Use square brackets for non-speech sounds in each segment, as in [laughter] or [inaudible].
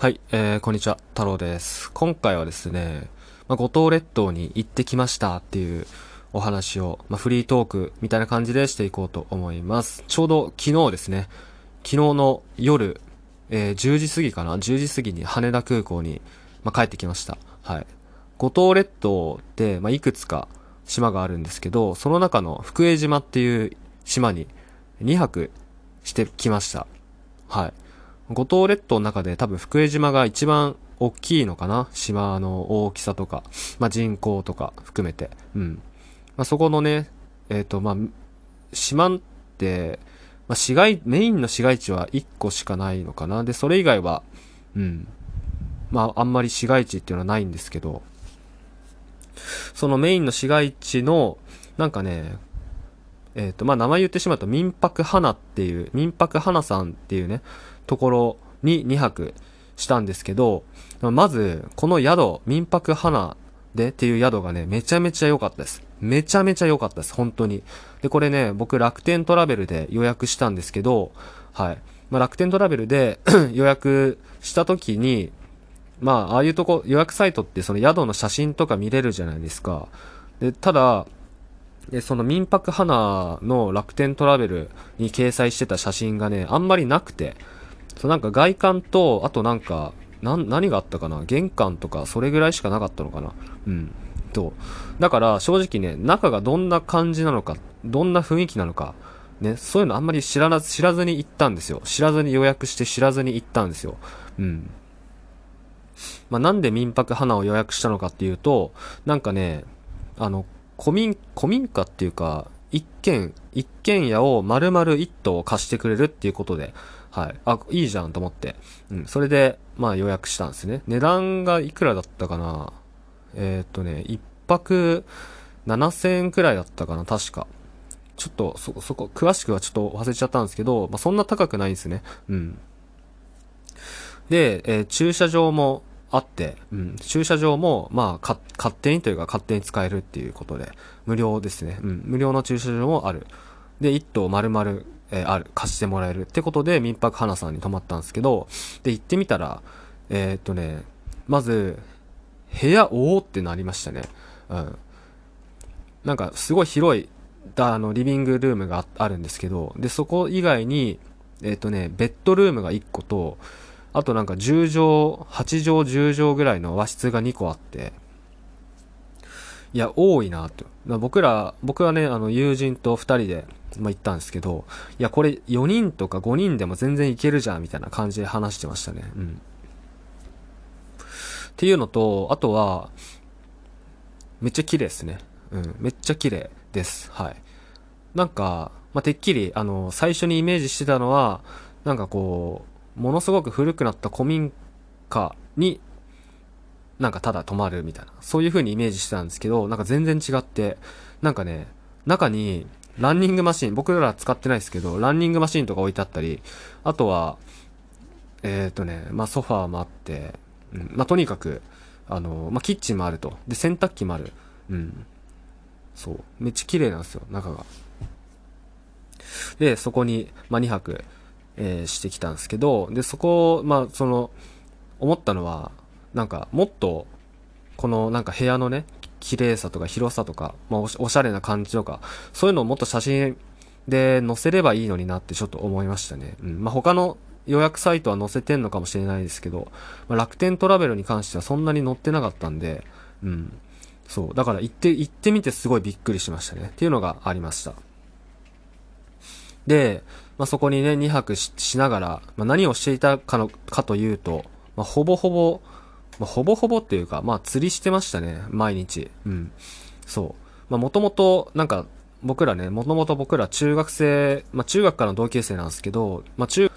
はい、えー、こんにちは、太郎です。今回はですね、まあ、五島列島に行ってきましたっていうお話を、まあ、フリートークみたいな感じでしていこうと思います。ちょうど昨日ですね、昨日の夜、えー、10時過ぎかな ?10 時過ぎに羽田空港に、まあ、帰ってきました。はい。五島列島って、まあ、いくつか島があるんですけど、その中の福江島っていう島に2泊してきました。はい。五島列島の中で多分福江島が一番大きいのかな？島の大きさとか、まあ、人口とか含めて。うん。まあ、そこのね、えっ、と、まあ、島って、まあ、市街、メインの市街地は1個しかないのかな？で、それ以外は、うん。まあ、あんまり市街地っていうのはないんですけど、そのメインの市街地の、なんかね、えっ、と、まあ、名前言ってしまうと、民泊花っていう、民泊花さんっていうね、ところに2泊したんですけど、まず、この宿、民泊花でっていう宿がね、めちゃめちゃ良かったです。めちゃめちゃ良かったです、本当に。で、これね、僕楽天トラベルで予約したんですけど、はい。まあ、楽天トラベルで [clears throat] 予約した時に、まあ、ああいうとこ、予約サイトってその宿の写真とか見れるじゃないですか。で、ただ、で、その民泊花の楽天トラベルに掲載してた写真がね、あんまりなくて、そうなんか外観と、あとなんか、な、何があったかな？玄関とか、それぐらいしかなかったのかな？うん。と。だから、正直ね、中がどんな感じなのか、どんな雰囲気なのか、ね、そういうのあんまり知らな、知らずに行ったんですよ。知らずに予約して知らずに行ったんですよ。うん。まあ、なんで民泊花を予約したのかっていうと、なんかね、あの、古民、古民家っていうか、一軒、一軒家を丸々一棟貸してくれるっていうことで、はい。あ、いいじゃんと思って。うん。それで、まあ予約したんですね。値段がいくらだったかなえー、っとね、一泊7000円くらいだったかな確か。ちょっと、そ、そこ、詳しくはちょっと忘れちゃったんですけど、まあそんな高くないんですね。うん。で、えー駐車場もあって、うん、駐車場も、まあ、か、勝手にというか勝手に使えるっていうことで、無料ですね。うん、無料の駐車場もある。で、一棟丸々、えーある、貸してもらえるってことで、民泊花さんに泊まったんですけど、で、行ってみたら、えーっとね、まず、部屋おーってなりましたね。うん。なんか、すごい広い、だ、あの、リビングルームがあるんですけど、で、そこ以外に、えーっとね、ベッドルームが1個と、あとなんか10畳、8畳10畳ぐらいの和室が2個あって、いや、多いなと。僕ら、僕はね、あの、友人と2人で、まあ、行ったんですけど、いや、これ4人とか5人でも全然いけるじゃん、みたいな感じで話してましたね。うん。っていうのと、あとは、めっちゃ綺麗ですね。うん、めっちゃ綺麗です。はい。なんか、まあ、てっきり、あの、最初にイメージしてたのは、なんかこう、ものすごく古くなった古民家に、なんかただ泊まるみたいな、そういう風にイメージしてたんですけど、なんか全然違って、なんかね、中に、ランニングマシン、僕らは使ってないですけど、ランニングマシンとか置いてあったり、あとは、えっ、ー、とね、まあ、ソファーもあって、うん、まあ、とにかく、あの、まあ、キッチンもあると。で、洗濯機もある。うん。そう。めっちゃ綺麗なんですよ、中が。で、そこに、まあ、2泊、えーしてきたんですけど、で、そこ、まあ、その、思ったのは、なんか、もっと、この、なんか部屋のね、綺麗さとか広さとか、まあおし、ゃれな感じとか、そういうのをもっと写真で載せればいいのになってちょっと思いましたね。うん。まあ、他の予約サイトは載せてんのかもしれないですけど、まあ、楽天トラベルに関してはそんなに載ってなかったんで、うん。そう。だから行って、行ってみてすごいびっくりしましたね。っていうのがありました。で、まあ、そこにね、2泊ししながら、まあ、何をしていたかの、かというと、まあ、ほぼほぼ、まあ、ほぼほぼっていうか、まあ、釣りしてましたね、毎日。うん。そう。まあ、もともと、なんか、僕らね、もともと僕ら中学生、まあ、中学からの同級生なんですけど、まあ、中、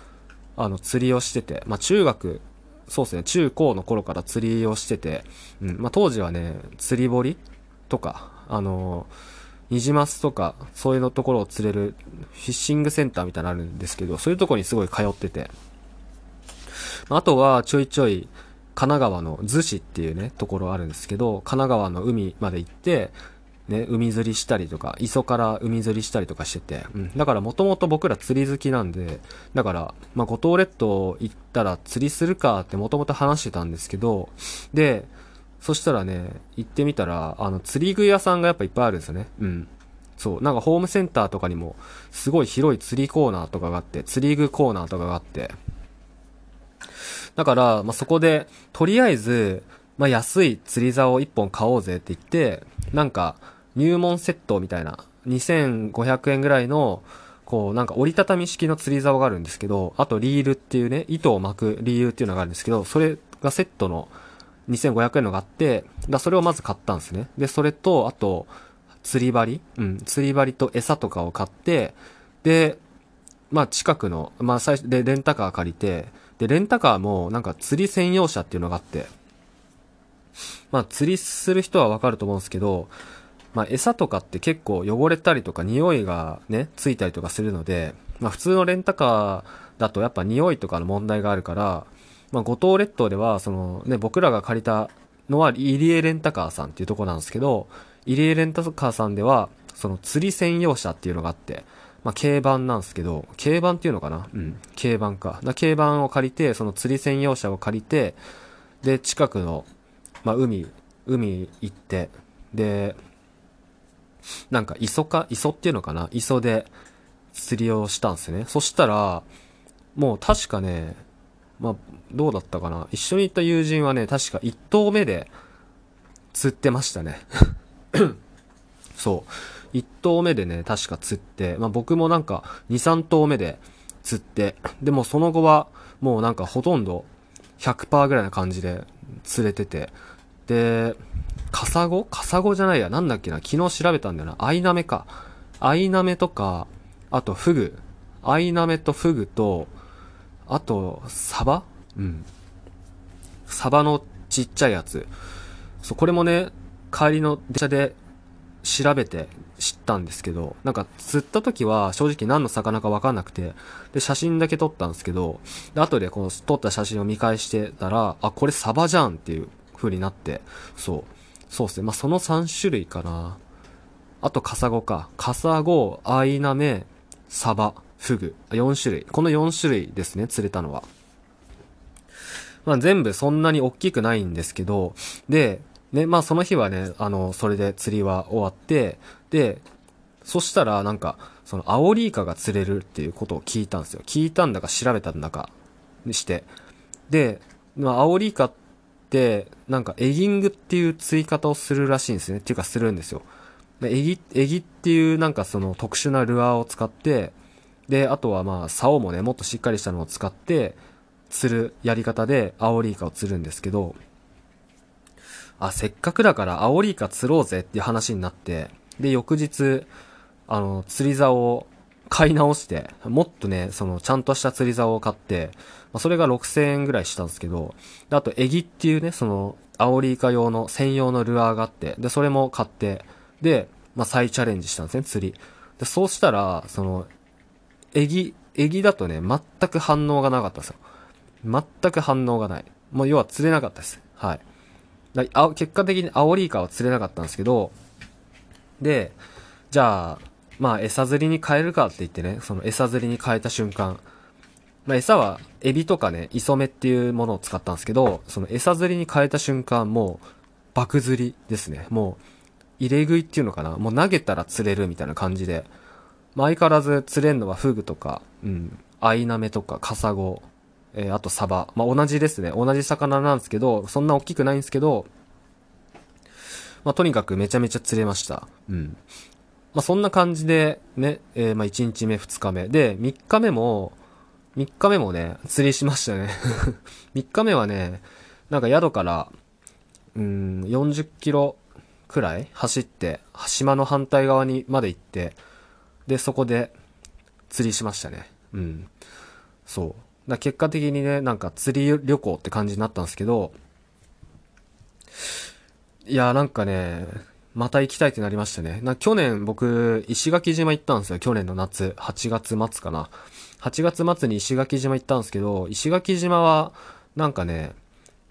あの、釣りをしてて、まあ、中学、そうですね、中高の頃から釣りをしてて、うん、まあ、当時はね、釣り堀とか、あのニジマスとか、そういうのところを釣れる、フィッシングセンターみたいなのあるんですけど、そういうとこにすごい通ってて。あとは、ちょいちょい、神奈川の逗子っていうね、ところあるんですけど、神奈川の海まで行って、ね、海釣りしたりとか、磯から海釣りしたりとかしてて、うん。だからもともと僕ら釣り好きなんで、だから、まあ、五島列島行ったら釣りするかってもともと話してたんですけど、で、そしたらね、行ってみたら、あの、釣り具屋さんがやっぱいっぱいあるんですよね。うん。そう、なんかホームセンターとかにも、すごい広い釣りコーナーとかがあって、釣り具コーナーとかがあって、だから、まあ、そこで、とりあえず、まあ、安い釣り竿を1本買おうぜって言って、なんか、入門セットみたいな、2500円ぐらいの、こう、なんか折りたたみ式の釣り竿があるんですけど、あとリールっていうね、糸を巻くリールっていうのがあるんですけど、それがセットの2500円のがあって、だそれをまず買ったんですね。で、それと、あと、釣り針？うん、釣り針と餌とかを買って、で、まあ近くの、まあ最初でレンタカー借りて、で、レンタカーもなんか釣り専用車っていうのがあって、まあ釣りする人はわかると思うんですけど、まあ餌とかって結構汚れたりとか匂いがね、ついたりとかするので、まあ普通のレンタカーだとやっぱ匂いとかの問題があるから、まあ五島列島ではそのね、僕らが借りたのは入江レンタカーさんっていうとこなんですけど、入江レンタカーさんでは、その釣り専用車っていうのがあって、まあ、軽バンなんですけど、軽バンっていうのかな？うん、軽バンか。だ軽バンを借りて、その釣り専用車を借りて、で、近くの、まあ、海、海行って、で、なんか磯か、磯っていうのかな？磯で釣りをしたんですね。そしたら、もう確かね、まあ、どうだったかな？一緒に行った友人はね、確か1投目で釣ってましたね。[coughs] そう。1投目でね、確か釣って、まあ僕もなんか2、3投目で釣って、でもその後はもうなんかほとんど100%ぐらいな感じで釣れてて、で、カサゴ？カサゴじゃないや、なんだっけな、昨日調べたんだよな。アイナメか。アイナメとか、あとフグ。アイナメとフグと、あと、サバ？うん。サバのちっちゃいやつ。そう、これもね、帰りの電車で調べて知ったんですけど、なんか釣った時は正直何の魚かわかんなくて、で、写真だけ撮ったんですけど、で、後でこの撮った写真を見返してたら、あ、これサバじゃんっていう風になって、そう。そうっすね。まあ、その3種類かな。あとカサゴか。カサゴ、アイナメ、サバ、フグ。4種類。この4種類ですね、釣れたのは。まあ、全部そんなに大きくないんですけど、で、ね、まあその日はね、あの、それで釣りは終わって、で、そしたらなんか、そのアオリイカが釣れるっていうことを聞いたんですよ。聞いたんだか調べたんだかにして。で、まあアオリイカって、なんかエギングっていう釣り方をするらしいんですね。っていうかするんですよ。エギ、エギっていうなんかその特殊なルアーを使って、で、あとはまあ竿もね、もっとしっかりしたのを使って、釣るやり方でアオリイカを釣るんですけど、あ、せっかくだからアオリイカ釣ろうぜっていう話になって、で、翌日、あの、釣り竿を買い直して、もっとね、その、ちゃんとした釣り竿を買って、まあ、それが6000円ぐらいしたんですけど、で、あと、エギっていうね、その、アオリイカ用の専用のルアーがあって、で、それも買って、で、まあ、再チャレンジしたんですね、釣り。で、そうしたら、その、エギ、エギだとね、全く反応がなかったんですよ。全く反応がない。もう要は釣れなかったです。はい。だあ結果的にアオリイカは釣れなかったんですけど、で、じゃあ、まあ餌釣りに変えるかって言ってね、その餌釣りに変えた瞬間、まあ餌はエビとかね、磯目っていうものを使ったんですけど、その餌釣りに変えた瞬間、もう、爆釣りですね。もう、入れ食いっていうのかなもう投げたら釣れるみたいな感じで、まあ相変わらず釣れんのはフグとか、うん、アイナメとかカサゴ、えー、あとサバ。まあ、同じですね。同じ魚なんですけど、そんな大きくないんですけど、まあ、とにかくめちゃめちゃ釣れました。うん。まあ、そんな感じで、ね、えー、まあ、1日目、2日目。で、3日目も、3日目もね、釣りしましたね [laughs] 3日目はね、なんか宿から、うん、40キロくらい走って、島の反対側にまで行って、で、そこで釣りしましたね。うん。そう。だ結果的にね、なんか釣り旅行って感じになったんですけど、いや、なんかね、また行きたいってなりましたね。な去年僕、石垣島行ったんですよ。去年の夏。8月末かな。8月末に石垣島行ったんですけど、石垣島は、なんかね、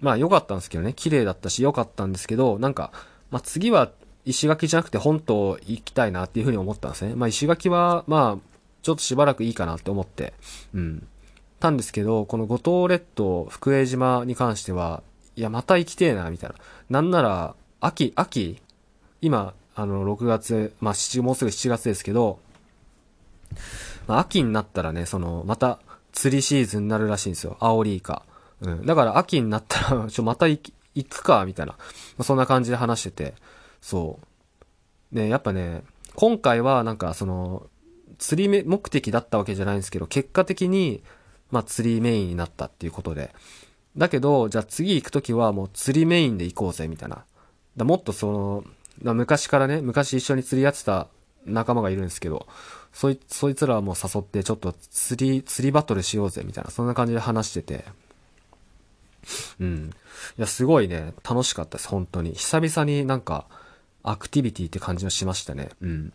まあ良かったんですけどね。綺麗だったし良かったんですけど、なんか、まあ次は石垣じゃなくて本島行きたいなっていうふうに思ったんですね。まあ石垣は、まあ、ちょっとしばらくいいかなって思って、うん。たんですけど、この五島列島、福江島に関しては、いや、また行きてえな、みたいな。なんなら、秋、秋？今、あの、6月、まあ、もうすぐ7月ですけど、まあ、秋になったらね、その、また、釣りシーズンになるらしいんですよ。アオリイカ。うん。だから秋になったら、[laughs] ちょ、また行くか、みたいな。まあ、そんな感じで話してて。そう。ね、やっぱね、今回はなんかその、釣り目的だったわけじゃないんですけど、結果的に、まあ釣りメインになったっていうことで。だけど、じゃあ次行くときはもう釣りメインで行こうぜ、みたいな。だもっとその、昔からね、昔一緒に釣りやってた仲間がいるんですけど、そい、そいつらはもう誘ってちょっと釣り、釣りバトルしようぜ、みたいな、そんな感じで話してて。うん。いや、すごいね、楽しかったです、本当に。久々になんか、アクティビティって感じがしましたね。うん。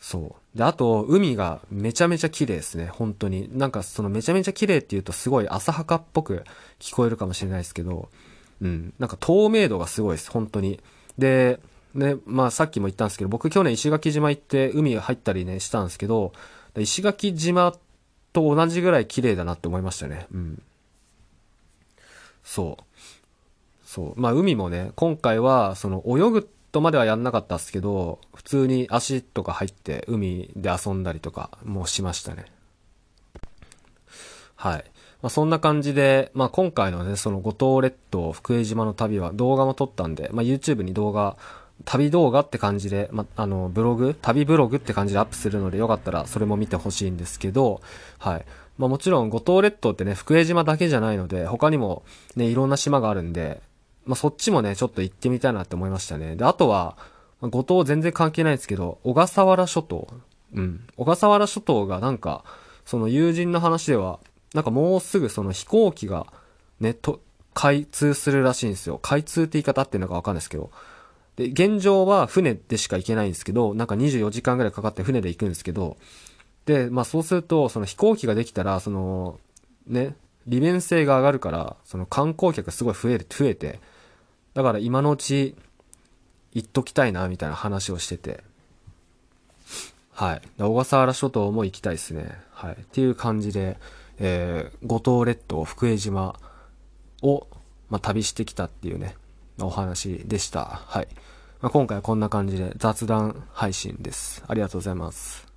そう。で、あと、海がめちゃめちゃ綺麗ですね。本当に。なんか、そのめちゃめちゃ綺麗って言うとすごい浅はかっぽく聞こえるかもしれないですけど、うん。なんか透明度がすごいです。本当に。で、ね、まあさっきも言ったんですけど、僕去年石垣島行って海入ったりね、したんですけど、石垣島と同じぐらい綺麗だなって思いましたね。うん。そう。そう。まあ海もね、今回は、その泳ぐとまではやんなかったっすけど、普通に足とか入って海で遊んだりとかもしましたね。はい。まあ、そんな感じで、まあ、今回のね、その五島列島、福江島の旅は動画も撮ったんで、まあ、YouTube に動画、旅動画って感じで、まあ、の、ブログ、旅ブログって感じでアップするので、よかったらそれも見てほしいんですけど、はい。まあ、もちろん五島列島ってね、福江島だけじゃないので、他にもね、いろんな島があるんで、まあ、そっちもね、ちょっと行ってみたいなって思いましたね。で、あとは、五島全然関係ないですけど、小笠原諸島。うん。小笠原諸島がなんか、その友人の話では、なんかもうすぐその飛行機が、ね、と、開通するらしいんですよ。開通って言い方っていうのかわかんないですけど。で、現状は船でしか行けないんですけど、なんか24時間ぐらいかかって船で行くんですけど、で、まあそうすると、その飛行機ができたら、その、ね、利便性が上がるから、その観光客すごい増える、増えて、だから今のうち行っときたいな、みたいな話をしてて。はい。小笠原諸島も行きたいですね。はい。っていう感じで、えー、五島列島、福江島を、まあ、旅してきたっていうね、お話でした。はい。まあ、今回はこんな感じで雑談配信です。ありがとうございます。